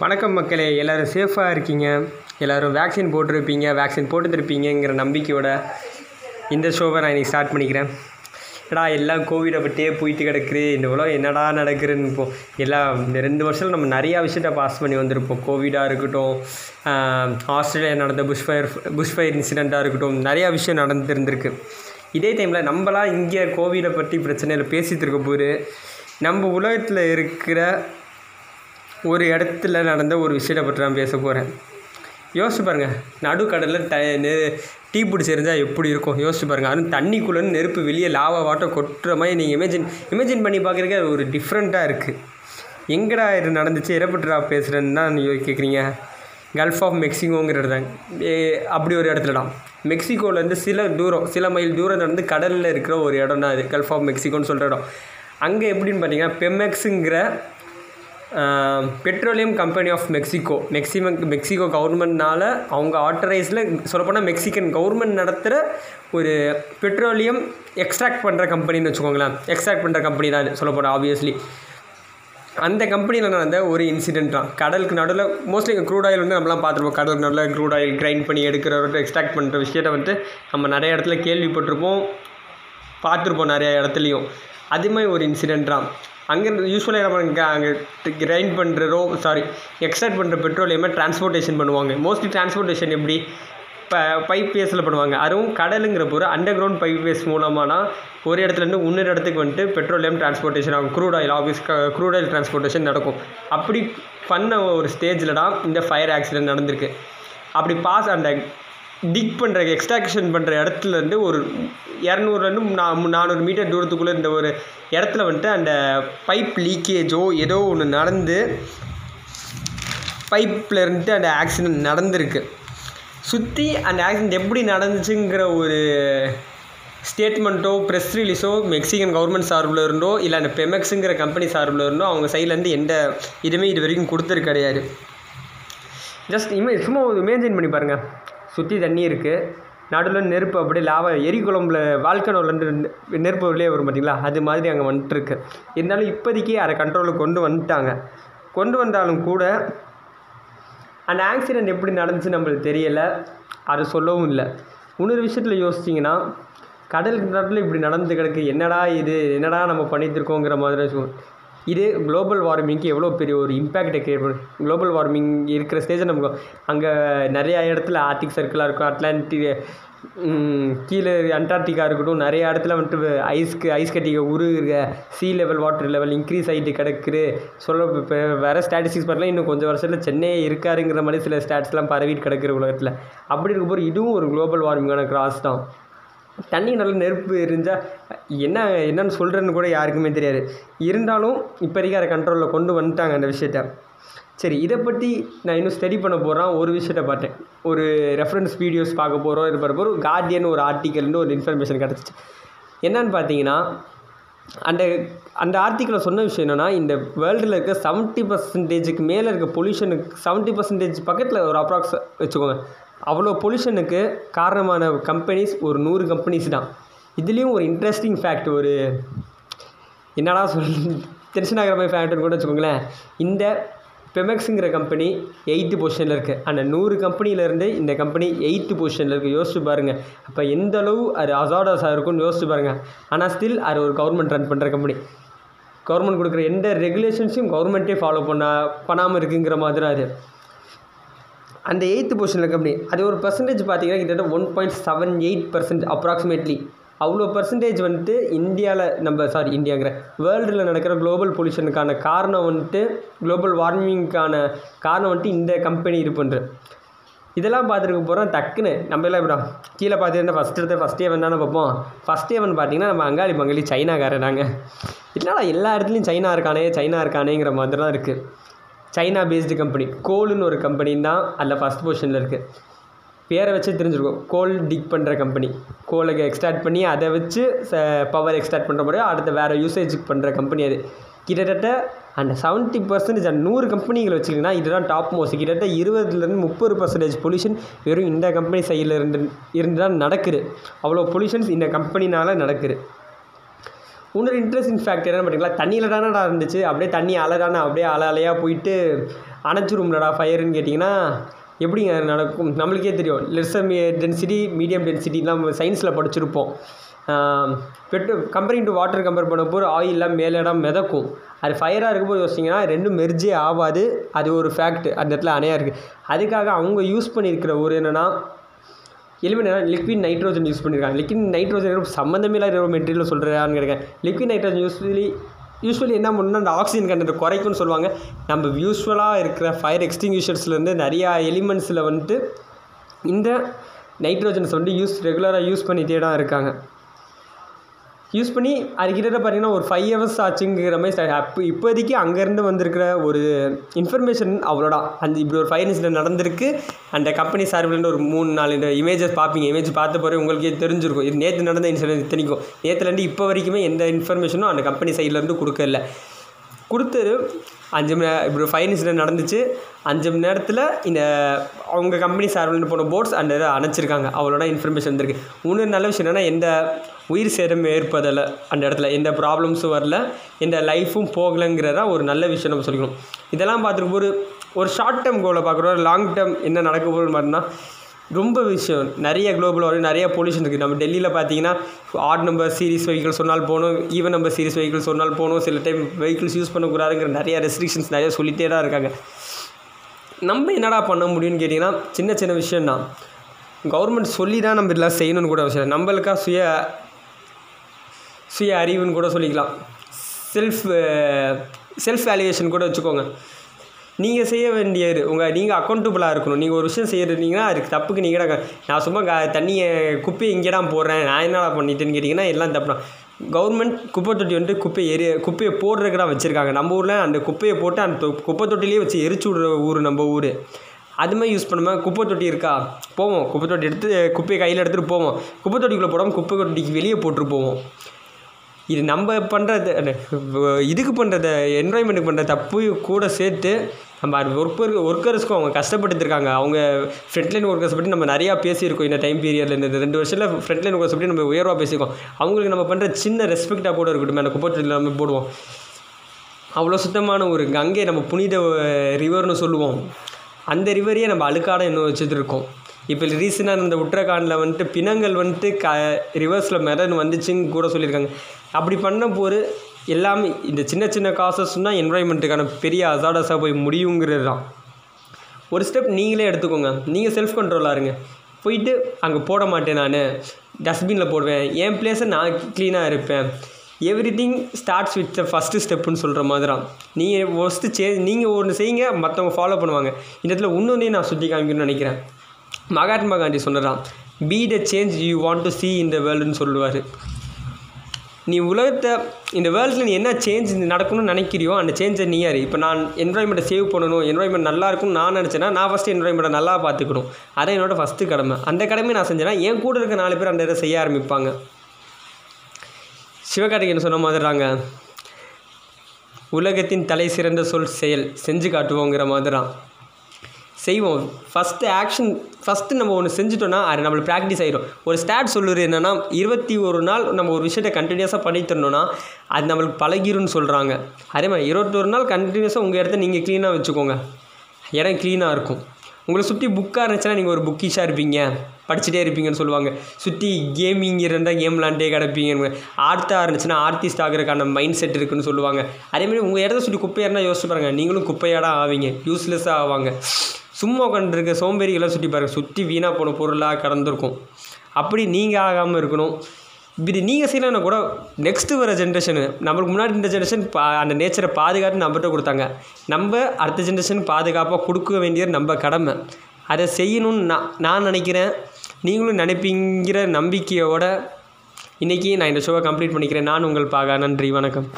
வணக்கம் மக்களே எல்லோரும் சேஃபாக இருக்கீங்க? எல்லோரும் வேக்சின் போட்டிருப்பீங்க வேக்சின் போட்டுருப்பீங்கிற நம்பிக்கையோட இந்த ஷோவை நான் இன்றைக்கி ஸ்டார்ட் பண்ணிக்கிறேன். ஏடா எல்லாம் கோவிடை பற்றியே போயிட்டு கிடக்குது. இந்த உலகம் என்னடா நடக்குதுன்னு இப்போ எல்லாம் இந்த ரெண்டு வருஷம் நம்ம நிறையா விஷயத்த பாஸ் பண்ணி வந்திருப்போம். கோவிடாக இருக்கட்டும் ஆஸ்திரேலியா நடந்த புஷ்ஃபயர் புஷ்ஃபயர் இன்சிடெண்ட்டாக இருக்கட்டும் நிறையா விஷயம் நடந்துருந்துருக்கு. இதே டைமில் நம்மளாம் இங்கே கோவிடை பற்றி பிரச்சனையில் பேசிகிட்டு இருக்க போது நம்ம உலகத்தில் இருக்கிற ஒரு இடத்துல நடந்த ஒரு விஷயத்தை பற்றி நான் பேச போகிறேன் யோசிச்சு பாருங்கள் நடுக்கடலில் த நெ டீ பிடிச்சி எரிஞ்சால் எப்படி இருக்கும்? யோசிச்சு பாருங்கள் அதுவும் தண்ணிக்குள்ளே நெருப்பு வெளியே லாவா வாட்டம் கொட்டுற மாதிரி நீங்கள் இமேஜின் இமேஜின் பண்ணி பார்க்குறதுக்கு அது ஒரு டிஃப்ரெண்ட்டாக இருக்குது எங்கடா இது நடந்துச்சு? எரப்பட்டுடா பேசுகிறேன்னு தான் நீங்கள் கேட்குறீங்க கல்ஃப் ஆஃப் மெக்சிகோங்கிற இடம் அப்படி ஒரு இடத்துல தான் மெக்சிகோலேருந்து சில தூரம் சில மைல் தூரம் நடந்து கடலில் இருக்கிற ஒரு இடம் தான் அது. கல்ஃப் ஆஃப் மெக்சிகோன்னு சொல்கிற இடம். அங்கே எப்படின்னு பார்த்தீங்கன்னா பெமெக்ஸுங்கிற petroleum company of Mexico. Maximum Mexico கவர்மெண்ட்னால் அவங்க ஆத்தரைஸில் சொல்லப்போனால் மெக்சிகன் கவர்மெண்ட் நடத்துகிற ஒரு பெட்ரோலியம் எக்ஸ்ட்ராக்ட் பண்ணுற கம்பெனின்னு வச்சுக்கோங்களேன். எக்ஸ்ட்ராக்ட் பண்ணுற கம்பெனி தான் இது சொல்லப்போனால் ஆப்வியஸ்லி அந்த கம்பெனியில் நடந்த ஒரு இன்சிடென்ட் தான். கடலுக்கு நடுவில் மோஸ்ட்லி க்ரூட் ஆயில் வந்து நம்மளாம் பார்த்துருப்போம். கடலுக்கு நடுவில் க்ரூட் ஆயில் கிரைண்ட் பண்ணி எடுக்கிற எக்ஸ்ட்ராக்ட் பண்ணுற விஷயத்தை வந்து நம்ம நிறைய இடத்துல கேள்விப்பட்டிருப்போம். பார்த்துருப்போம் நிறைய இடத்துலையும். அதுமாதிரி ஒரு இன்சிடென்ட் தான். அங்கே யூஸ்வலாக நம்ம இங்கே அங்கே கிரைண்ட் பண்ணுறோ சாரி எக்ஸ்ட்ராக்ட் பண்ணுற பெட்ரோலியமே டிரான்ஸ்போர்ட்டேஷன் பண்ணுவாங்க. மோஸ்ட்லி டிரான்ஸ்போர்ட்டேஷன் எப்படி? இப்போ பைப் வேஸில் பண்ணுவாங்க. அதுவும் கடலுங்கிற பொருள் அண்டர் கிரவுண்ட் பைப் வேஸ் மூலமானா ஒரு இடத்துலேருந்து இன்னொரு இடத்துக்கு வந்துட்டு பெட்ரோலியம் டிரான்ஸ்போர்ட்டேஷன் ஆகும். Crude oil office crude oil transportation நடக்கும். அப்படி பண்ண ஒரு ஸ்டேஜில் தான் இந்த ஃபயர் ஆக்சிடென்ட் நடந்திருக்கு. அப்படி பாஸ் அந்த டிக் பண்ணுற எக்ஸ்ட்ராக்ஷன் பண்ணுற இடத்துலேருந்து ஒரு இரநூறுலேருந்து நா நானூறு மீட்டர் தூரத்துக்குள்ளே இந்த ஒரு இடத்துல வந்துட்டு அந்த பைப் லீக்கேஜோ ஏதோ ஒன்று நடந்து பைப்பில் இருந்துட்டு அந்த ஆக்சிடெண்ட் நடந்திருக்கு. சுற்றி அந்த ஆக்சிடென்ட் எப்படி நடந்துச்சுங்கிற ஒரு ஸ்டேட்மெண்ட்டோ ப்ரெஸ் ரிலீஸோ மெக்சிகன் கவர்மெண்ட் சார்பில் இருந்தோ இல்லை அந்த பெமெக்ஸுங்கிற கம்பெனி சார்பில் இருந்தோ அவங்க சைட்லேருந்து எந்த இதுவுமே இது வரைக்கும் கொடுத்துரு கிடையாது ஜஸ்ட் இமே சும்மா ஒரு இமேஜின் பண்ணி பாருங்கள் சுற்றி தண்ணி இருக்குது நடுவில் நெருப்பு அப்படியே லாவா எரி குழம்புல வால்கனோலேருந்து நெருப்பு வெளியே வரும் பார்த்தீங்களா அது மாதிரி அங்கே வந்துட்டுருக்கு. இருந்தாலும் இப்போதைக்கு அதை கண்ட்ரோலுக்கு கொண்டு வந்துட்டாங்க. கொண்டு வந்தாலும் கூட அந்த ஆக்சிடெண்ட் எப்படி நடந்துச்சு நம்மளுக்கு தெரியலை. அதை சொல்லவும் இல்லை. இன்னொரு விஷயத்தில் யோசிச்சிங்கன்னா கடலுக்கு நடுவில் இப்படி நடந்து கிடக்கு. என்னடா இது? என்னடா நம்ம பண்ணிட்டு இருக்கோங்கிற மாதிரி இது குளோபல் வார்மிங்க்கு எவ்வளோ பெரிய ஒரு இம்பேக்டை கிரியேட் பண்ணும் குளோபல் வார்மிங் இருக்கிற ஸ்டேஜை நமக்கு அங்கே நிறையா இடத்துல ஆர்டிக் சர்க்கிளாக இருக்கும். அட்லாண்டிக் கீழே அண்டார்டிகா இருக்கட்டும் நிறைய இடத்துல வந்துட்டு ஐஸ்க்கு ஐஸ் கட்டிக்க உருகுற sea level water level increase ஆகிட்டு கிடக்குது. சொல்ல இப்போ வேறு ஸ்டாட்டிஸ்டிக்ஸ் பார்த்தலாம் இன்னும் கொஞ்சம் வருஷத்தில் சென்னையே இருக்காருங்கிற மாதிரி சில ஸ்டாட்ஸ்லாம் பரவிட்டு கிடக்குற உலகத்தில். அப்படி இருக்கும்போது இதுவும் ஒரு குளோபல் வார்மிங்கான கிராஸ் தான். தண்ணி நல்லா நெருப்பு எரிஞ்சால் என்ன என்னன்னு சொல்கிறேன்னு கூட யாருக்குமே தெரியாது. இருந்தாலும் இப்போதைக்கு அதை கண்ட்ரோலில் கொண்டு வந்துட்டாங்க அந்த விஷயத்த. சரி இதை பற்றி நான் இன்னும் ஸ்டடி பண்ண போகிறேன் ஒரு விஷயத்த பார்த்தேன். ஒரு ரெஃபரன்ஸ் வீடியோஸ் பார்க்க போகிறோம் இது பார்க்க போகிறோம் கார்டியன் ஒரு ஆர்டிக்கல்னு ஒரு இன்ஃபர்மேஷன் கிடச்சிச்சு. என்னன்னு பார்த்தீங்கன்னா அந்த அந்த ஆர்டிக்கில் சொன்ன விஷயம் என்னென்னா இந்த வேர்ல்டில் இருக்க செவன்ட்டி பர்சன்டேஜுக்கு மேலே இருக்க பொல்யூஷனுக்கு செவன்ட்டி பர்சன்டேஜ் பக்கத்தில் ஒரு அப்ராக்ஸ் வச்சுக்கோங்க. அவ்வளோ பொல்யூஷனுக்கு காரணமான கம்பெனிஸ் ஒரு நூறு கம்பெனிஸ் தான். இதுலேயும் ஒரு இன்ட்ரெஸ்டிங் ஃபேக்ட் ஒரு என்னடா சொல் டென்ஷன் ஆகிற மாதிரி ஃபேக்ட்னு கூட வச்சுக்கோங்களேன். இந்த பெமெக்ஸுங்கிற கம்பெனி எயித்து பொசிஷனில் இருக்குது அந்த நூறு கம்பெனியிலேருந்து இந்த கம்பெனி எயித்து பொசிஷனில் இருக்குது யோசிச்சு பாருங்கள் அப்போ எந்த அளவு அது அசாடஸாக இருக்கும்னு யோசிச்சு பாருங்கள் ஆனால் ஸ்டில் அது ஒரு கவர்மெண்ட் ரன் பண்ணுற கம்பெனி கவர்மெண்ட் கொடுக்குற எந்த ரெகுலேஷன்ஸையும் கவர்மெண்ட்டே ஃபாலோ பண்ண பண்ணாமல் இருக்குங்கிற மாதிரி அது. அந்த எயித்து பொசிஷனில் கம்பெனி அது ஒரு பர்சன்டேஜ் பார்த்தீங்கன்னா கிட்டத்தட்ட one point seven eight percent approximately அவ்வளோ பர்சன்டேஜ் வந்துட்டு இந்தியாவில் நம்ம சாரி இந்தியாங்கிற வேர்ல்டில் நடக்கிற குளோபல் பொல்யூஷனுக்கான காரணம் வந்துட்டு குளோபல் வார்மிங்க்கான காரணம் வந்துட்டு இந்த கம்பெனி இது பண்ணுற இதெல்லாம் பார்த்துருக்க போகிறோம் டக்குன்னு நம்ம எல்லாம் இப்படா கீழே பார்த்துருந்தா ஃபஸ்ட் எடுத்து ஏவன் தானே பார்ப்போம். ஃபஸ்ட் ஏவன் பார்த்தீங்கன்னா நம்ம அங்காளி பங்காளி சைனாக்காரன் நாங்கள் என்னடா எல்லா இடத்துலையும் சைனா இருக்கானே சைனா இருக்கானேங்கிற மாதிரி தான் இருக்குது சைனா பேஸ்டு கம்பெனி கோல்னு ஒரு கம்பெனி தான் அதில் ஃபஸ்ட் பொசிஷனில் இருக்குது பேரை வச்சு தெரிஞ்சிருக்கும். கோல் டிக் பண்ணுற கம்பெனி கோலை எக்ஸ்ட்ராக்ட் பண்ணி அதை வச்சு பவர் எக்ஸ்ட்ராக்ட் பண்ணுற முறையோ அடுத்த வேறு யூசேஜுக்கு பண்ணுற கம்பெனி அது. கிட்டத்தட்ட அந்த செவன்ட்டி பர்சன்டேஜ் அந்த நூறு கம்பெனிகள் வச்சுக்கிங்கன்னா இதுதான் டாப் மோஸ்ட் கிட்டத்தட்ட இருபதுலேருந்து முப்பது பர்சன்டேஜ் பொல்யூஷன் வெறும் இந்த கம்பெனி சைடில் இருந்து இருந்து தான் நடக்குது. அவ்வளோ பொல்யூஷன்ஸ் இந்த கம்பெனினால் நடக்குது. இன்னொரு இன்ட்ரெஸ்டிங் ஃபேக்ட் என்ன பார்த்தீங்களா தண்ணியில் தானடா இருந்துச்சு. அப்படியே தண்ணி அலை தானே அப்படியே அலை அலையாக போயிட்டு அணைச்சிரும்லடா ஃபயருன்னு கேட்டிங்கன்னா எப்படிங்க நடக்கும்? நம்மளுக்கே தெரியும். லெஸ்ஸர் டென்சிட்டி மீடியம் டென்சிட்டிலாம் சயின்ஸில் படிச்சிருப்போம். Petro comparing to water compare பண்ணப்போ ஆயிலெலாம் மேலிடம் மிதக்கும். அது ஃபயராக இருக்கும்போது யோசிச்சிங்கன்னா ரெண்டும் மெர்ஜே ஆகாது. அது ஒரு ஃபேக்ட் அந்த இடத்துல அணையாக இருக்குது அதுக்காக அவங்க யூஸ் பண்ணியிருக்கிற ஒரு என்னென்னா எலிமெண்ட் லிக்விட் நைட்ரோஜன் யூஸ் பண்ணியிருக்காங்க லிக்விட் நைட்ரோஜன் சம்மந்தமே இல்லாத ஒரு மெட்டீரியல் சொல்கிறான்னு கேட்குறேன் லிக்விட் நைட்ரோஜன் யூஸ்வலி யூஸ்வலி என்ன பண்ணணும் அந்த ஆக்சிஜன் கண்டென்ட் குறைக்கும்னு சொல்லுவாங்க. நம்ம யூஸ்வலாக இருக்கிற ஃபயர் எக்ஸ்டிங்யூஷர்ஸ்லேருந்து நிறையா எலிமெண்ட்ஸில் வந்துட்டு இந்த நைட்ரோஜன்ஸ் வந்து யூஸ் ரெகுலராக யூஸ் பண்ணிகிட்டே தான் இருக்காங்க. யூஸ் பண்ணி அது கிட்டத்தட்ட பார்த்தீங்கன்னா ஒரு ஃபைவ் ஹவர்ஸ் ஆச்சுங்கிற மாதிரி அப்போ இப்போதைக்கு அங்கேருந்து வந்திருக்கிற ஒரு இன்ஃபர்மேஷன் அவ்வளோதான். அந்த இப்படி ஒரு ஃபைவ் இன்சிடென்ட் நடந்திருக்கு. அந்த கம்பெனி சார்பிலேருந்து ஒரு மூணு நாலு இந்த இமேஜஸ் பார்ப்பீங்க. இமேஜ் பார்த்த போகிற உங்களுக்கே தெரிஞ்சிருக்கும். இது நேற்று நடந்த இன்சிடென்ட் இத்தனைக்கும். நேற்றுலேருந்து இப்போ வரைக்குமே எந்த இன்ஃபர்மேஷனும் அந்த கம்பெனி சைட்லேருந்து கொடுக்கல. கொடுத்தது. அஞ்சு மணி நேரம் இப்படி ஃபைன் இன்சிடென்ட் நடந்துச்சு. அஞ்சு மணி நேரத்தில் இந்த அவங்க கம்பெனி சார்பில் போன போட்ஸ் அந்த இதை அணைச்சிருக்காங்க. அவ்வளோட இன்ஃபர்மேஷன் வந்திருக்கு. இன்னொரு நல்ல விஷயம் என்னென்னா எந்த உயிர் சேதம் ஏற்படலை அந்த இடத்துல எந்த ப்ராப்ளம்ஸும் வரல எந்த லைஃப்பும் போகலைங்கிறதா ஒரு நல்ல விஷயம் நம்ம சொல்லிக்கணும். இதெல்லாம் பார்த்துருக்கும் ஒரு ஒரு ஷார்ட் டேர்ம் கோலை பார்க்குறோம் லாங் டேர்ம் என்ன நடக்க போகுதுன்னு பார்த்தோம்னா ரொம்ப விஷயம். நிறைய குளோபல் வார்மிங் நிறைய பொல்யூஷன் இருக்குது நம்ம டெல்லியில் பார்த்தீங்கன்னா ஆட் நம்பர் சீரிஸ் வெஹிக்கிள் சொன்னால் போகணும் ஈவன் நம்பர் சீரிஸ் வெஹிக்கிள் சொன்னால் போகணும் சில டைம் வெஹிக்கிள்ஸ் யூஸ் பண்ணக்கூடாதுங்கிற நிறைய ரெஸ்ட்ரிக்ஷன்ஸ் நிறைய சொல்லிகிட்டே தான் இருக்காங்க. நம்ம என்னடா பண்ண முடியும்னு கேட்டிங்கன்னா சின்ன சின்ன விஷயம்னா கவர்மெண்ட் சொல்லி தான் நம்ம இதெல்லாம் செய்யணும்னு கூட அவசியம் நம்மளுக்காக சுய சுய அறிவுன்னு கூட சொல்லிக்கலாம். செல்ஃப் செல்ஃப் வேல்யூவேஷன் கூட வச்சுக்கோங்க. நீங்கள் செய்ய வேண்டியது. உங்கள் நீங்கள் அக்கௌண்டபுளாக இருக்கணும். நீங்கள் ஒரு விஷயம் செய்கிறீங்கன்னா அதுக்கு தப்புக்கு நீங்கள் நான் சும்மா க தண்ணியை குப்பையை இங்கே தான் போடுறேன். நான் என்னடா பண்ணிட்டேன்னு கேட்டிங்கன்னா எல்லாம் தப்பு தான். கவர்மெண்ட் குப்பை தொட்டி வந்துட்டு குப்பையை எரி குப்பையை போடுறதுக்கு தான் வச்சுருக்காங்க. நம்ம ஊரில் அந்த குப்பையை போட்டு அந்த தொ- குப்பை தொட்டிலேயே வச்சு எரிச்சு விடுற ஊர் நம்ம ஊர். அது மாதிரி யூஸ் பண்ணாமல் குப்பை தொட்டி இருக்கா? போவோம். குப்பை தொட்டி எடுத்து குப்பையை கையில் எடுத்துகிட்டு போவோம். குப்பை தொட்டிக்குள்ளே போடாமல் குப்பை தொட்டிக்கு வெளியே போட்டுட்டு போவோம். இது நம்ம பண்ணுறது இதுக்கு பண்ணுறத என்வாயன்மெண்ட்டுக்கு பண்ணுற தப்பு கூட சேர்த்து நம்ம ஒர்க்கர் ஒர்க்கர்ஸ்க்கும் அவங்க கஷ்டப்பட்டுருக்காங்க அவங்க ஃப்ரண்ட்லைன் ஒர்க்கர்ஸ் பற்றி நம்ம நிறையா பேசியிருக்கோம் இந்த டைம் பீரியடில் இந்த ரெண்டு வருஷத்தில் ஃப்ரண்ட்லைன் ஒர்க்கர்ஸ் பற்றி நம்ம உயர்வாக பேசியிருக்கோம். அவங்களுக்கு நம்ம பண்ணுற சின்ன ரெஸ்பெக்டாக கூட இருக்கட்டும். அந்த குப்பத்தில் நம்ம போடுவோம். அவ்வளோ சுத்தமான ஒரு கங்கை நம்ம புனித ரிவர்னு சொல்லுவோம். அந்த ரிவரையே நம்ம அழுக்காட இன்னும் வச்சுட்டு இருக்கோம் இப்போ ரீசெண்டாக இந்த உத்தரகாண்டில் வந்துட்டு பிணங்கள் வந்துட்டு க ரிவர்ஸில் மெதன் வந்துச்சுன்னு கூட சொல்லியிருக்காங்க. அப்படி பண்ண போது எல்லாமே இந்த சின்ன சின்ன காசஸ்னா என்வாயன்மெண்ட்டுக்கான பெரிய அசாடஸாக போய் முடியுங்கிறது தான் ஒரு ஸ்டெப் நீங்களே எடுத்துக்கோங்க. நீங்கள் செல்ஃப் கண்ட்ரோலாக இருங்க. போயிட்டு அங்கே போட மாட்டேன் நான். டஸ்ட்பினில் போடுவேன். என் பிளேஸை நான் க்ளீனாக இருப்பேன். Everything starts with the first ஸ்டெப்புன்னு சொல்கிற மாதிரி தான் நீங்கள் ஃபஸ்ட்டு சே நீங்கள் ஒன்று செய்யுங்க மற்றவங்க ஃபாலோ பண்ணுவாங்க. இந்த இடத்துல இன்னொன்னே நான் சுற்றி காமிக்கணும்னு நினைக்கிறேன். மகாத்மா காந்தி சொன்னதான் be the change you want to see in the வேர்ல்டுன்னு சொல்லுவார். நீ உலகத்தை இந்த வேர்ல்டில் நீ என்ன சேஞ்ச் நடக்கணும்னு நினைக்கிறியோ அந்த சேஞ்சை நீ யார் இப்போ நான் என்வரான்மெண்ட்டை சேவ் பண்ணணும் என்வரான்மெண்ட் நல்லா இருக்கும்னு நான் நினச்சேன்னா நான் ஃபஸ்ட்டு என்வரான்மெண்ட்டை நல்லா பார்த்துக்கணும். அதான் என்னோட ஃபஸ்ட்டு கடமை. அந்த கடமையை நான் செஞ்சேன்னா என் கூட இருக்க நாலு பேர் அந்த இதை செய்ய ஆரம்பிப்பாங்க. சிவகார்த்திகேயன் சொன்ன மாதிரிறாங்க உலகத்தின் தலை சிறந்த சொல் செயல் செஞ்சு காட்டுவோங்கிற மாதிரி தான். செய்வோம். ஃபஸ்ட்டு ஆக்ஷன் ஃபஸ்ட்டு நம்ம ஒன்று செஞ்சிட்டோன்னா அது நம்மளுக்கு ப்ராக்டிஸ் ஆகிடும் ஒரு ஸ்டாட் சொல்லுறது என்னென்னா இருபத்தி ஒரு நாள் நம்ம ஒரு விஷயத்தை கண்டினியூஸாக பண்ணி தரணுன்னா அது நம்மளுக்கு பழகிரும்னு சொல்கிறாங்க அதே மாதிரி இருபத்தொரு நாள் கண்டினியூஸாக உங்கள் இடத்த நீங்கள் க்ளீனாக வச்சுக்கோங்க. இடம் க்ளீனாக இருக்கும். உங்களை சுற்றி புக்காக இருந்துச்சுன்னா நீங்கள் ஒரு புக்கிஷாக இருப்பீங்க. படிச்சுட்டே இருப்பீங்கன்னு சொல்லுவாங்க. சுற்றி கேமிங் இருந்தால் கேம் விளாண்டே கிடப்பீங்க ஆர்த்தாக இருந்துச்சுன்னா ஆர்டிஸ்ட் ஆகிறதுக்கான மைண்ட் செட் இருக்குன்னு சொல்லுவாங்க. அதேமாதிரி உங்கள் இடத்த சுற்றி குப்பையாக இருந்தால் யோசிச்சு பாருங்கள் நீங்களும் குப்பையாக ஆவீங்க. யூஸ்லெஸ்ஸாக ஆவாங்க. சும்மா உட்காந்துருக்க சோம்பேறிகளை சுற்றி பாருங்கள் சுற்றி வீணாக போன பொருளாக கடந்திருக்கும். அப்படி நீங்கள் ஆகாமல் இருக்கணும். இப்படி நீங்கள் செய்யலைன்னா கூட நெக்ஸ்ட்டு வர ஜென்ரேஷனு நம்மளுக்கு முன்னாடி இந்த ஜென்ரேஷன் பா அந்த நேச்சரை பாதுகாத்து நம்மகிட்ட கொடுத்தாங்க. நம்ம அடுத்த ஜென்ரேஷன் பாதுகாப்பாக கொடுக்க வேண்டியது நம்ம கடமை. அதை செய்யணும்னு நான் நான் நினைக்கிறேன். நீங்களும் நினைப்பீங்கிற நம்பிக்கையோட இன்றைக்கி நான் இந்த ஷோவை கம்ப்ளீட் பண்ணிக்கிறேன். நான் உங்கள் பாகா. நன்றி. வணக்கம்.